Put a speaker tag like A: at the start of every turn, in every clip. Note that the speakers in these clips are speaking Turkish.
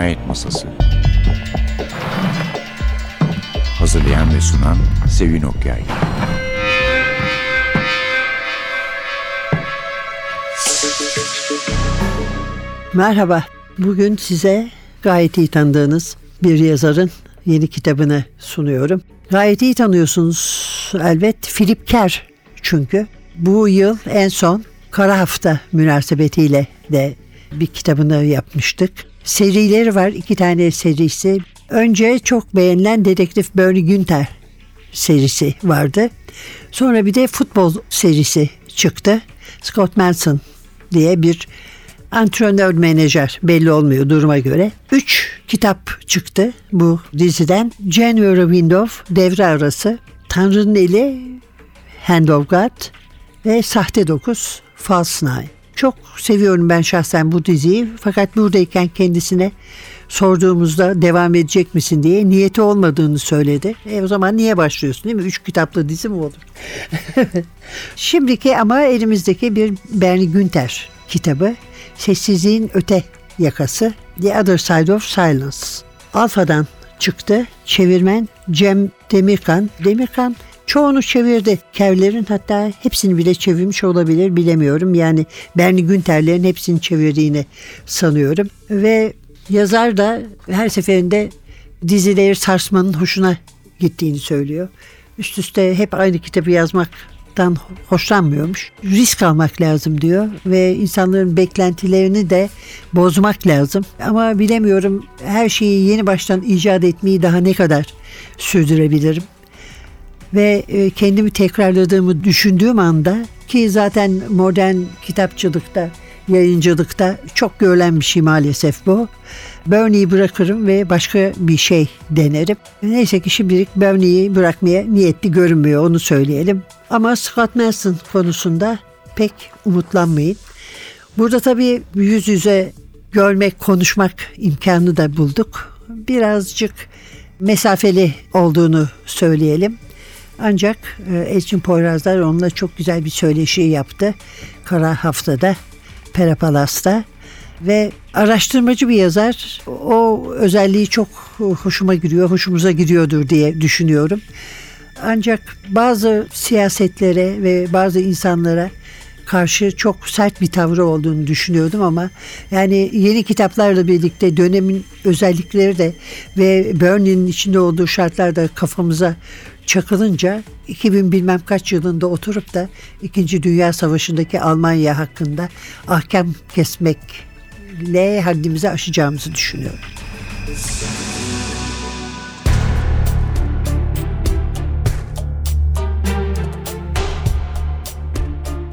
A: Cinayet Masası Hazırlayan ve sunan Sevin Okyay
B: Merhaba. Bugün size gayet iyi tanıdığınız bir yazarın yeni kitabını sunuyorum. Gayet iyi tanıyorsunuz elbet. Philip Kerr çünkü. Bu yıl en son Kara Hafta münasebetiyle de bir kitabını yapmıştık. Serileri var. iki tane serisi. Önce çok beğenilen Dedektif Bernie Günther serisi vardı. Sonra bir de futbol serisi çıktı. Scott Manson diye bir antrenör menajer belli olmuyor duruma göre. Üç kitap çıktı bu diziden. January Window devre arası, Tanrı'nın eli, Hand of God ve Sahte Dokuz, False Nine. Çok seviyorum ben şahsen bu diziyi fakat buradayken kendisine sorduğumuzda devam edecek misin diye niyeti olmadığını söyledi. E o zaman niye başlıyorsun değil mi? Üç kitaplı dizi mi olur? Şimdiki ama elimizdeki bir Bernie Günther kitabı. Sessizliğin Öte Yakası The Other Side of Silence. Alfa'dan çıktı. Çevirmen Cem Demirkan. Demirkan çoğunu çevirdi. Kevler'in hatta hepsini bile çevirmiş olabilir bilemiyorum. Yani Bernie Günter'lerin hepsini çevirdiğini sanıyorum. Ve yazar da her seferinde dizileri sarsmanın hoşuna gittiğini söylüyor. Üst üste hep aynı kitabı yazmak yapmaktan hoşlanmıyormuş. Risk almak lazım diyor ve insanların beklentilerini de bozmak lazım. Ama bilemiyorum her şeyi yeni baştan icat etmeyi daha ne kadar sürdürebilirim. Ve e, kendimi tekrarladığımı düşündüğüm anda ki zaten modern kitapçılıkta, yayıncılıkta çok görülen bir şey maalesef bu. Bernie'yi bırakırım ve başka bir şey denerim. Neyse ki şimdilik Bernie'yi bırakmaya niyetli görünmüyor onu söyleyelim. Ama Scott Manson konusunda pek umutlanmayın. Burada tabii yüz yüze görmek, konuşmak imkanı da bulduk. Birazcık mesafeli olduğunu söyleyelim. Ancak e, Elçin Poyrazlar onunla çok güzel bir söyleşi yaptı. Kara Haftada, Perapalas'ta ve araştırmacı bir yazar. O özelliği çok hoşuma giriyor, hoşumuza giriyordur diye düşünüyorum. Ancak bazı siyasetlere ve bazı insanlara karşı çok sert bir tavrı olduğunu düşünüyordum ama yani yeni kitaplarla birlikte dönemin özellikleri de ve Burney'nin içinde olduğu şartlar da kafamıza çakılınca 2000 bilmem kaç yılında oturup da 2. Dünya Savaşı'ndaki Almanya hakkında ahkam kesmekle haddimizi aşacağımızı düşünüyorum.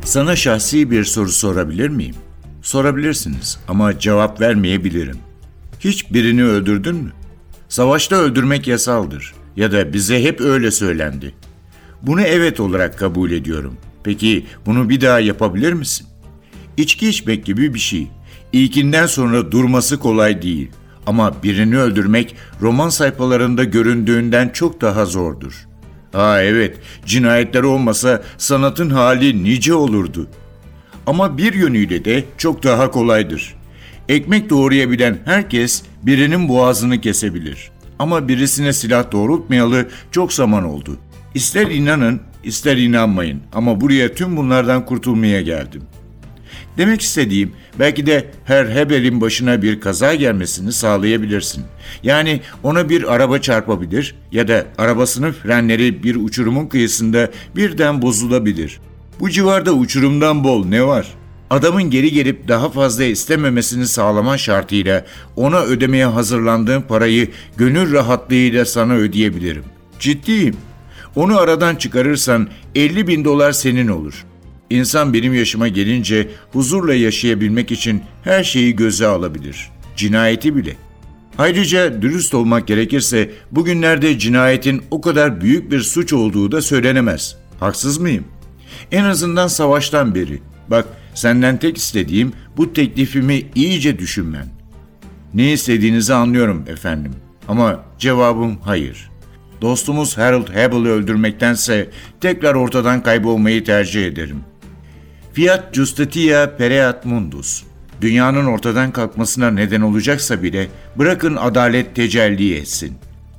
A: Sana şahsi bir soru sorabilir miyim? Sorabilirsiniz ama cevap vermeyebilirim. Hiç birini öldürdün mü? Savaşta öldürmek yasaldır ya da bize hep öyle söylendi. Bunu evet olarak kabul ediyorum. Peki bunu bir daha yapabilir misin? İçki içmek gibi bir şey. İlkinden sonra durması kolay değil. Ama birini öldürmek roman sayfalarında göründüğünden çok daha zordur. Ha evet, cinayetler olmasa sanatın hali nice olurdu. Ama bir yönüyle de çok daha kolaydır. Ekmek doğrayabilen herkes birinin boğazını kesebilir. Ama birisine silah doğrultmayalı çok zaman oldu. İster inanın, ister inanmayın ama buraya tüm bunlardan kurtulmaya geldim. Demek istediğim belki de her Hebel'in başına bir kaza gelmesini sağlayabilirsin. Yani ona bir araba çarpabilir ya da arabasının frenleri bir uçurumun kıyısında birden bozulabilir. Bu civarda uçurumdan bol ne var? Adamın geri gelip daha fazla istememesini sağlaman şartıyla ona ödemeye hazırlandığım parayı gönül rahatlığıyla sana ödeyebilirim. Ciddiyim. Onu aradan çıkarırsan 50 bin dolar senin olur. İnsan benim yaşıma gelince huzurla yaşayabilmek için her şeyi göze alabilir. Cinayeti bile. Ayrıca dürüst olmak gerekirse bugünlerde cinayetin o kadar büyük bir suç olduğu da söylenemez. Haksız mıyım? En azından savaştan beri. Bak senden tek istediğim bu teklifimi iyice düşünmen. Ne istediğinizi anlıyorum efendim. Ama cevabım hayır. Dostumuz Harold Hebel'ı öldürmektense tekrar ortadan kaybolmayı tercih ederim. Fiat Justitia Pereat Mundus. dünyanın ortadan kalkmasına neden olacaksa bile bırakın adalet tecelli etsin.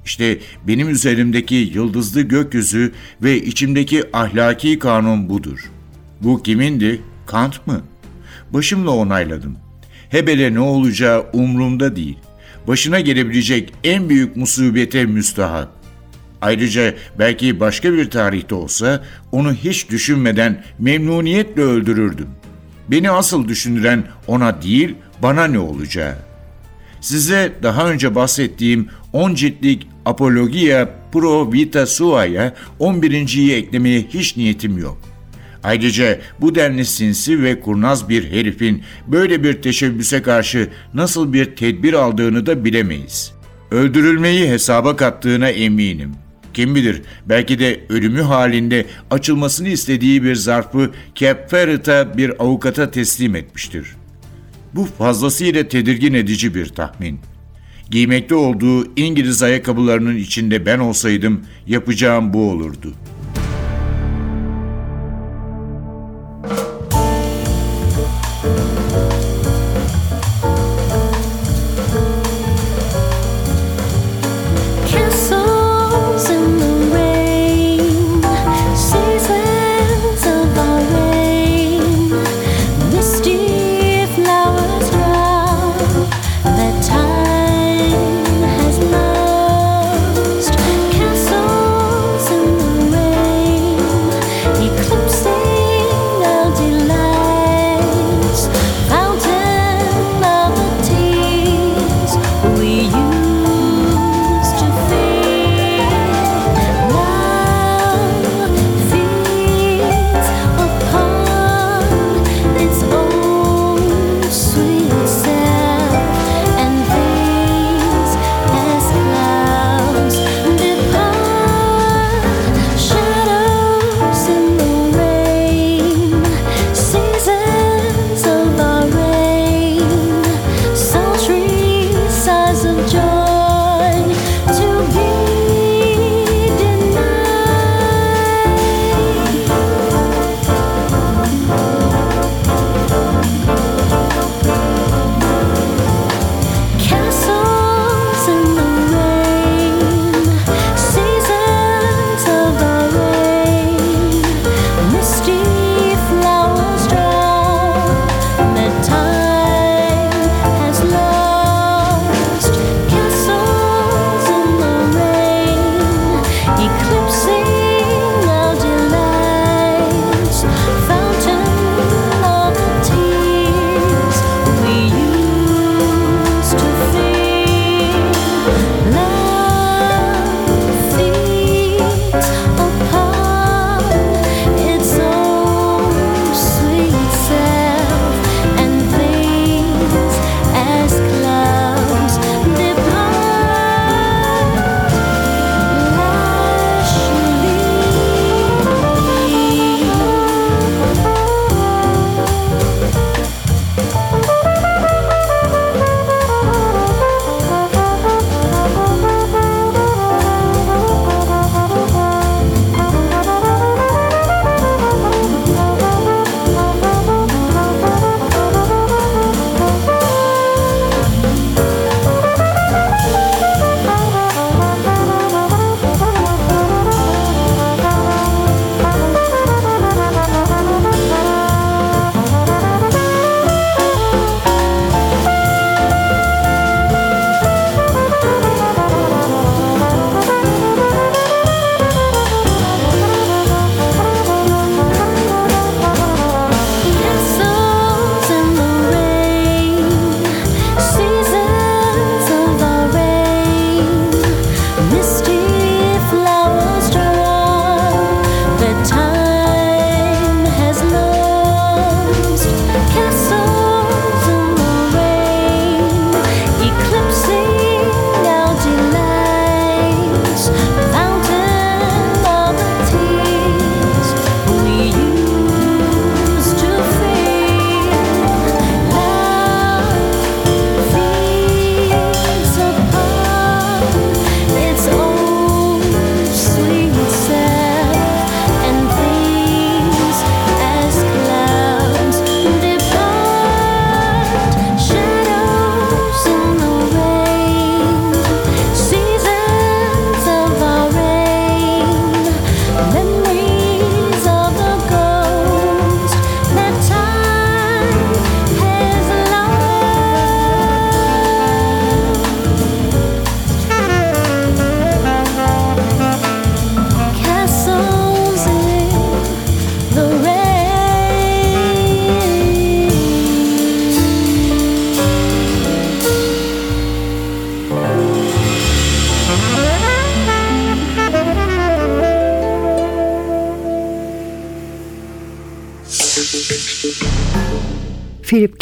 A: İşte benim üzerimdeki yıldızlı gökyüzü ve içimdeki ahlaki kanun budur. Bu kimindi? Kant mı? Başımla onayladım. Hebele ne olacağı umrumda değil. Başına gelebilecek en büyük musibete müstahak. Ayrıca belki başka bir tarihte olsa onu hiç düşünmeden memnuniyetle öldürürdüm. Beni asıl düşündüren ona değil bana ne olacağı. Size daha önce bahsettiğim 10 ciltlik Apologia Pro Vita Sua'ya 11.yi eklemeye hiç niyetim yok. Ayrıca bu denli sinsi ve kurnaz bir herifin böyle bir teşebbüse karşı nasıl bir tedbir aldığını da bilemeyiz. Öldürülmeyi hesaba kattığına eminim. Kim bilir belki de ölümü halinde açılmasını istediği bir zarfı Cap Ferret'a bir avukata teslim etmiştir. Bu fazlasıyla tedirgin edici bir tahmin. Giymekte olduğu İngiliz ayakkabılarının içinde ben olsaydım yapacağım bu olurdu.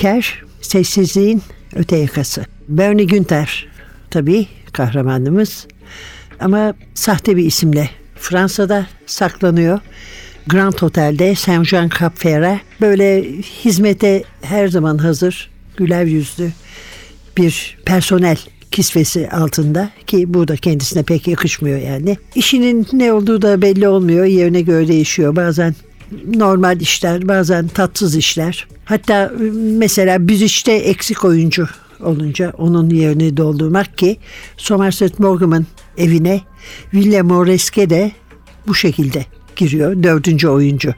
B: Kerr, Sessizliğin Öte Yakası. Bernie Günther, tabii kahramanımız. Ama sahte bir isimle. Fransa'da saklanıyor. Grand Hotel'de Saint Jean Cap Ferrat böyle hizmete her zaman hazır, güler yüzlü bir personel kisvesi altında ki bu da kendisine pek yakışmıyor yani. İşinin ne olduğu da belli olmuyor. Yerine göre değişiyor. Bazen normal işler, bazen tatsız işler. Hatta mesela biz işte eksik oyuncu olunca onun yerini doldurmak ki Somerset Maugham'ın evine William Moreske de bu şekilde giriyor dördüncü oyuncu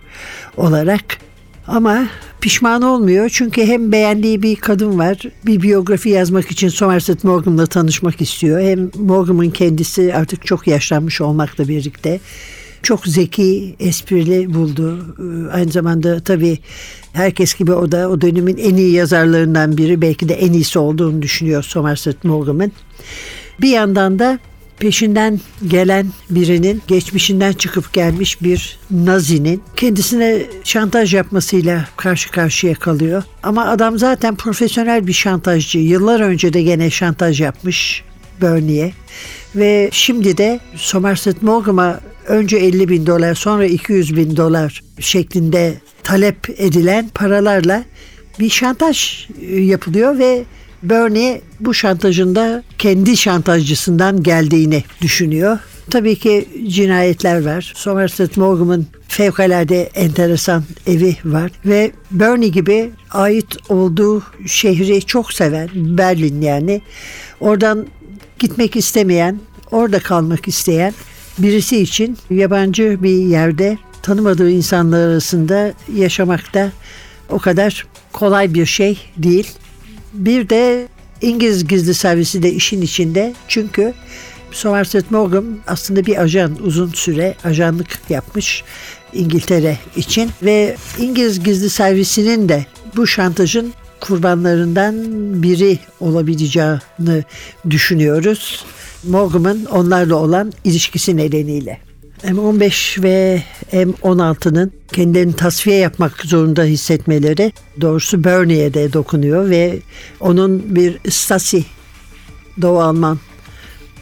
B: olarak. Ama pişman olmuyor çünkü hem beğendiği bir kadın var. Bir biyografi yazmak için Somerset Maugham'la tanışmak istiyor. Hem Maugham'ın kendisi artık çok yaşlanmış olmakla birlikte çok zeki, esprili buldu. Ee, Aynı zamanda tabii herkes gibi o da o dönemin en iyi yazarlarından biri. Belki de en iyisi olduğunu düşünüyor Somerset Maugham'ın. Bir yandan da peşinden gelen birinin geçmişinden çıkıp gelmiş bir Nazi'nin kendisine şantaj yapmasıyla karşı karşıya kalıyor. Ama adam zaten profesyonel bir şantajcı. Yıllar önce de gene şantaj yapmış Bernie'ye. Ve şimdi de Somerset Maugham'a önce 50 bin dolar sonra 200 bin dolar şeklinde talep edilen paralarla bir şantaj e, yapılıyor ve Bernie bu şantajında kendi şantajcısından geldiğini düşünüyor. Tabii ki cinayetler var. Somerset Maugham'ın fevkalade enteresan evi var ve Bernie gibi ait olduğu şehri çok seven Berlin yani. Oradan gitmek istemeyen, orada kalmak isteyen birisi için yabancı bir yerde tanımadığı insanlar arasında yaşamakta o kadar kolay bir şey değil. Bir de İngiliz gizli servisi de işin içinde. Çünkü Somerset Maugham aslında bir ajan uzun süre ajanlık yapmış İngiltere için ve İngiliz gizli servisinin de bu şantajın kurbanlarından biri olabileceğini düşünüyoruz. Maugham'ın onlarla olan ilişkisi nedeniyle. M15 ve M16'nın kendilerini tasfiye yapmak zorunda hissetmeleri doğrusu Bernie'ye de dokunuyor ve onun bir Stasi Doğu Alman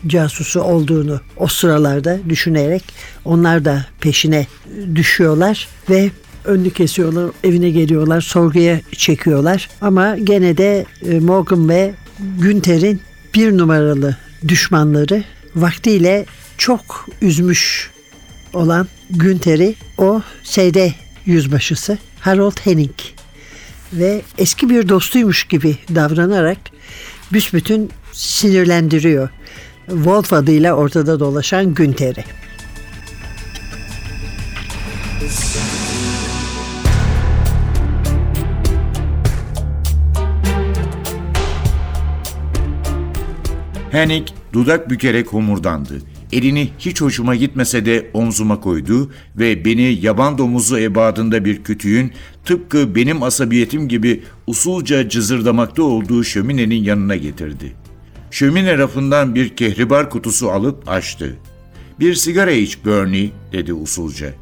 B: casusu olduğunu o sıralarda düşünerek onlar da peşine düşüyorlar ve önünü kesiyorlar, evine geliyorlar, sorguya çekiyorlar. Ama gene de e, Morgan ve Günter'in bir numaralı düşmanları vaktiyle çok üzmüş olan Günter'i o SD yüzbaşısı Harold Henning ve eski bir dostuymuş gibi davranarak büsbütün sinirlendiriyor. Wolf adıyla ortada dolaşan Günter'i.
A: Henning dudak bükerek homurdandı. Elini hiç hoşuma gitmese de omzuma koydu ve beni yaban domuzu ebadında bir kütüğün tıpkı benim asabiyetim gibi usulca cızırdamakta olduğu şöminenin yanına getirdi. Şömine rafından bir kehribar kutusu alıp açtı. Bir sigara iç Bernie dedi usulca.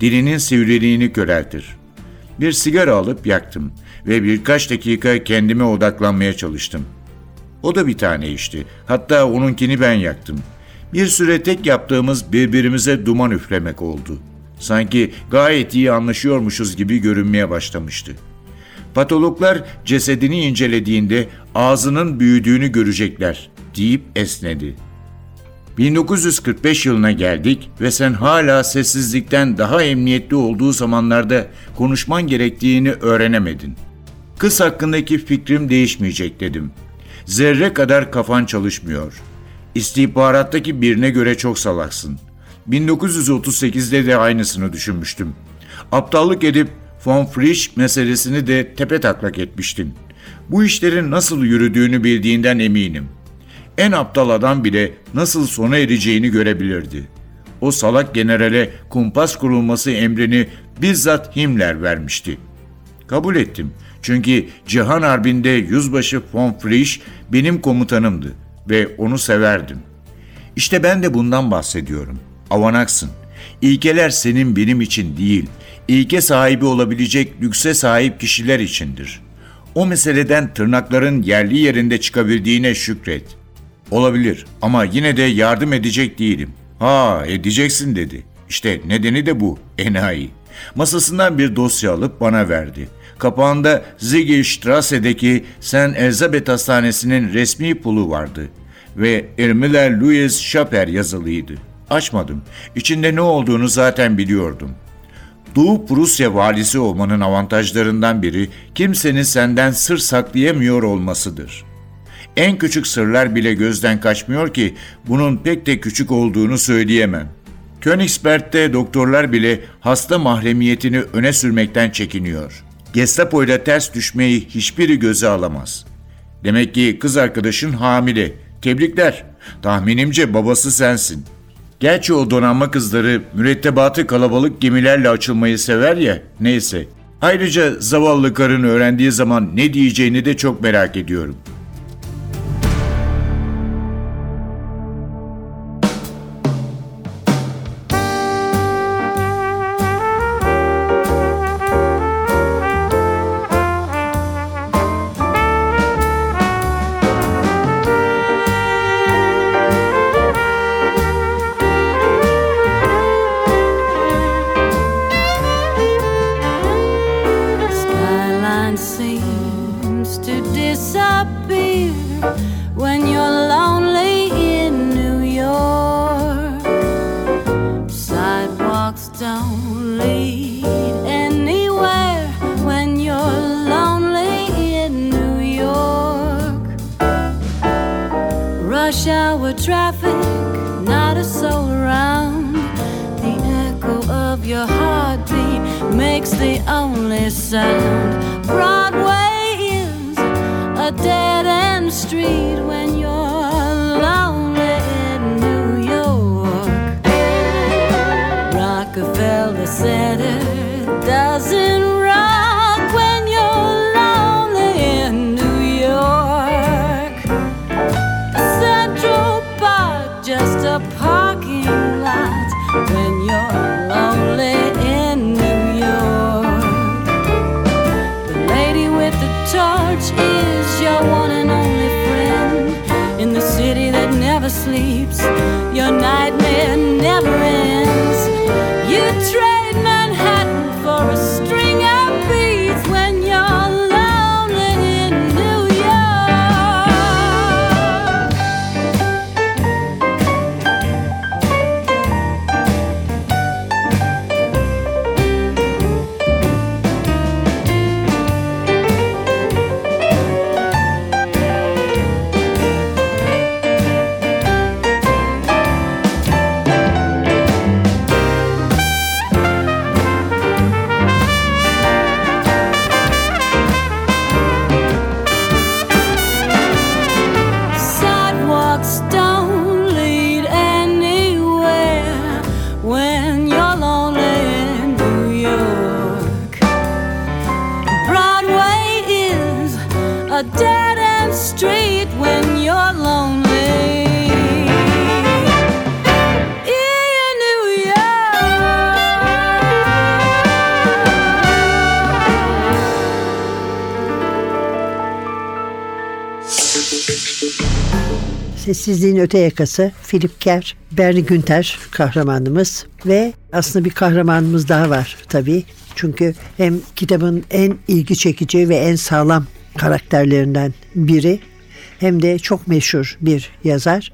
A: Dilinin sivriliğini köreltir. Bir sigara alıp yaktım ve birkaç dakika kendime odaklanmaya çalıştım. O da bir tane içti. Hatta onunkini ben yaktım. Bir süre tek yaptığımız birbirimize duman üflemek oldu. Sanki gayet iyi anlaşıyormuşuz gibi görünmeye başlamıştı. Patologlar cesedini incelediğinde ağzının büyüdüğünü görecekler deyip esnedi. 1945 yılına geldik ve sen hala sessizlikten daha emniyetli olduğu zamanlarda konuşman gerektiğini öğrenemedin. Kız hakkındaki fikrim değişmeyecek dedim. Zerre kadar kafan çalışmıyor. İstihbarattaki birine göre çok salaksın. 1938'de de aynısını düşünmüştüm. Aptallık edip Von Frisch meselesini de tepe taklak etmiştin. Bu işlerin nasıl yürüdüğünü bildiğinden eminim. En aptal adam bile nasıl sona ereceğini görebilirdi. O salak generale kumpas kurulması emrini bizzat Himmler vermişti. Kabul ettim. Çünkü Cihan Harbi'nde Yüzbaşı von Frisch benim komutanımdı ve onu severdim. İşte ben de bundan bahsediyorum. Avanaksın. İlkeler senin benim için değil,
C: ilke sahibi olabilecek lükse sahip kişiler içindir. O meseleden tırnakların yerli yerinde çıkabildiğine şükret. Olabilir ama yine de yardım edecek değilim. Ha edeceksin dedi. İşte nedeni de bu, enayi. Masasından bir dosya alıp bana verdi. Kapağında Ziegelstrasse'deki St. Elizabeth Hastanesi'nin resmi pulu vardı ve Ermiler Louis Chaper yazılıydı. Açmadım. İçinde ne olduğunu zaten biliyordum. Doğu Prusya valisi olmanın avantajlarından biri kimsenin senden sır saklayamıyor olmasıdır. En küçük sırlar bile gözden kaçmıyor ki bunun pek de küçük olduğunu söyleyemem. Königsberg'de doktorlar bile hasta mahremiyetini öne sürmekten çekiniyor. Gestapo'yla ters düşmeyi hiçbiri göze alamaz. Demek ki kız arkadaşın hamile. Tebrikler. Tahminimce babası sensin. Gerçi o donanma kızları mürettebatı kalabalık gemilerle açılmayı sever ya, neyse. Ayrıca zavallı karın öğrendiği zaman ne diyeceğini de çok merak ediyorum.
B: Sessizliğin Öte Yakası, Philip Kerr, Bernie Günther kahramanımız ve aslında bir kahramanımız daha var tabii. Çünkü hem kitabın en ilgi çekici ve en sağlam karakterlerinden biri hem de çok meşhur bir yazar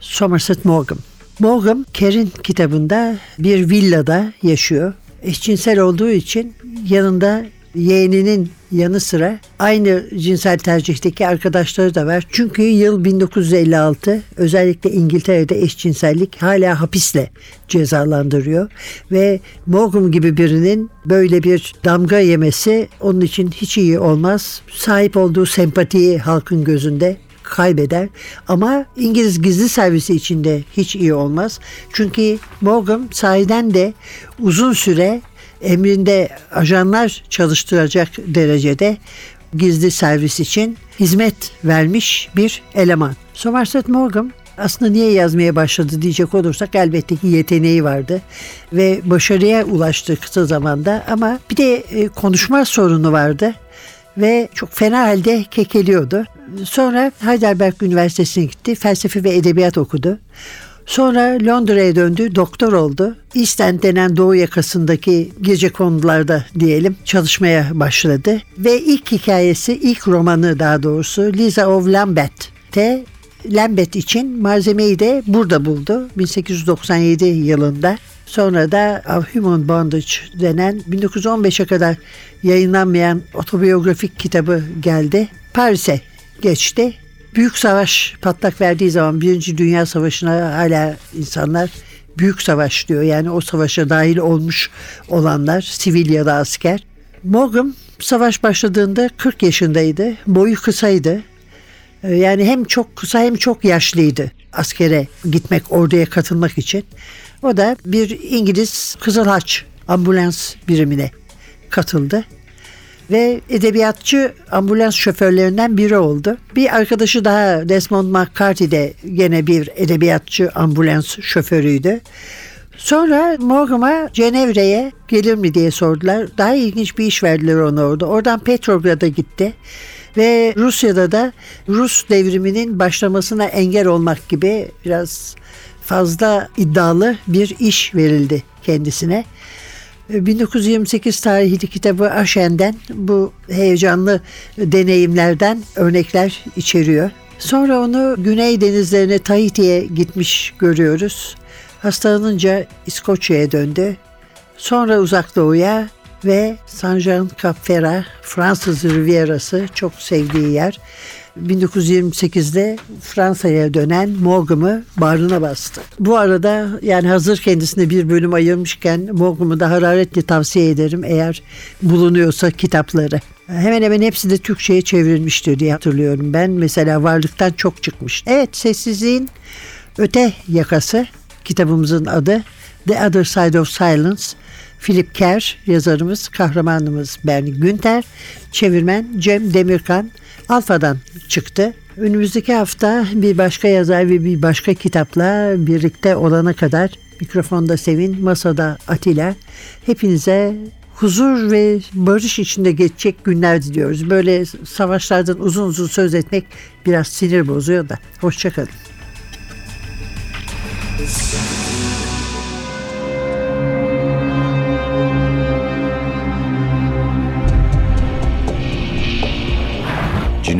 B: Somerset Maugham. Maugham Kerr'in kitabında bir villada yaşıyor. Eşcinsel olduğu için yanında yeğeninin yanı sıra aynı cinsel tercihteki arkadaşları da var. Çünkü yıl 1956 özellikle İngiltere'de eşcinsellik hala hapisle cezalandırıyor ve Maugham gibi birinin böyle bir damga yemesi onun için hiç iyi olmaz. Sahip olduğu sempatiyi halkın gözünde kaybeder. Ama İngiliz gizli servisi içinde hiç iyi olmaz. Çünkü Maugham sahiden de uzun süre emrinde ajanlar çalıştıracak derecede gizli servis için hizmet vermiş bir eleman. Somerset Maugham Aslında niye yazmaya başladı diyecek olursak elbette ki yeteneği vardı ve başarıya ulaştı kısa zamanda ama bir de e, konuşma sorunu vardı ve çok fena halde kekeliyordu. Sonra Heidelberg Üniversitesi'ne gitti, felsefe ve edebiyat okudu. Sonra Londra'ya döndü, doktor oldu. East End denen doğu yakasındaki gece konularda diyelim çalışmaya başladı. Ve ilk hikayesi, ilk romanı daha doğrusu Lisa of Lambeth'te Lambeth için malzemeyi de burada buldu 1897 yılında. Sonra da Of Human Bondage denen 1915'e kadar yayınlanmayan otobiyografik kitabı geldi. Paris'e geçti. Büyük savaş patlak verdiği zaman Birinci Dünya Savaşı'na hala insanlar büyük savaş diyor. Yani o savaşa dahil olmuş olanlar sivil ya da asker. Morgan savaş başladığında 40 yaşındaydı. Boyu kısaydı. Ee, Yani hem çok kısa hem çok yaşlıydı askere gitmek, orduya katılmak için. O da bir İngiliz Kızıl Haç ambulans birimine katıldı ve edebiyatçı ambulans şoförlerinden biri oldu. Bir arkadaşı daha Desmond McCarthy de gene bir edebiyatçı ambulans şoförüydü. Sonra Morgan'a Cenevre'ye gelir mi diye sordular. Daha ilginç bir iş verdiler ona orada. Oradan Petrograd'a gitti. Ve Rusya'da da Rus devriminin başlamasına engel olmak gibi biraz fazla iddialı bir iş verildi kendisine. 1928 tarihli kitabı Aşen'den bu heyecanlı deneyimlerden örnekler içeriyor. Sonra onu Güney denizlerine Tahiti'ye gitmiş görüyoruz. Hastalanınca İskoçya'ya döndü. Sonra Uzak Doğu'ya ve Saint Jean Cap Ferrat, Fransız Rivierası çok sevdiği yer. 1928'de Fransa'ya dönen Morgum'u bağrına bastı. Bu arada yani hazır kendisine bir bölüm ayırmışken Morgum'u da hararetle tavsiye ederim eğer bulunuyorsa kitapları. Hemen hemen hepsi de Türkçe'ye çevrilmiştir diye hatırlıyorum ben. Mesela Varlıktan çok çıkmış. Evet Sessizliğin Öte Yakası kitabımızın adı The Other Side of Silence. Philip Kerr yazarımız, kahramanımız Bernie Günter, çevirmen Cem Demirkan Alfa'dan çıktı. Önümüzdeki hafta bir başka yazar ve bir başka kitapla birlikte olana kadar mikrofonda Sevin, masada Atilla. Hepinize huzur ve barış içinde geçecek günler diliyoruz. Böyle savaşlardan uzun uzun söz etmek biraz sinir bozuyor da. Hoşçakalın.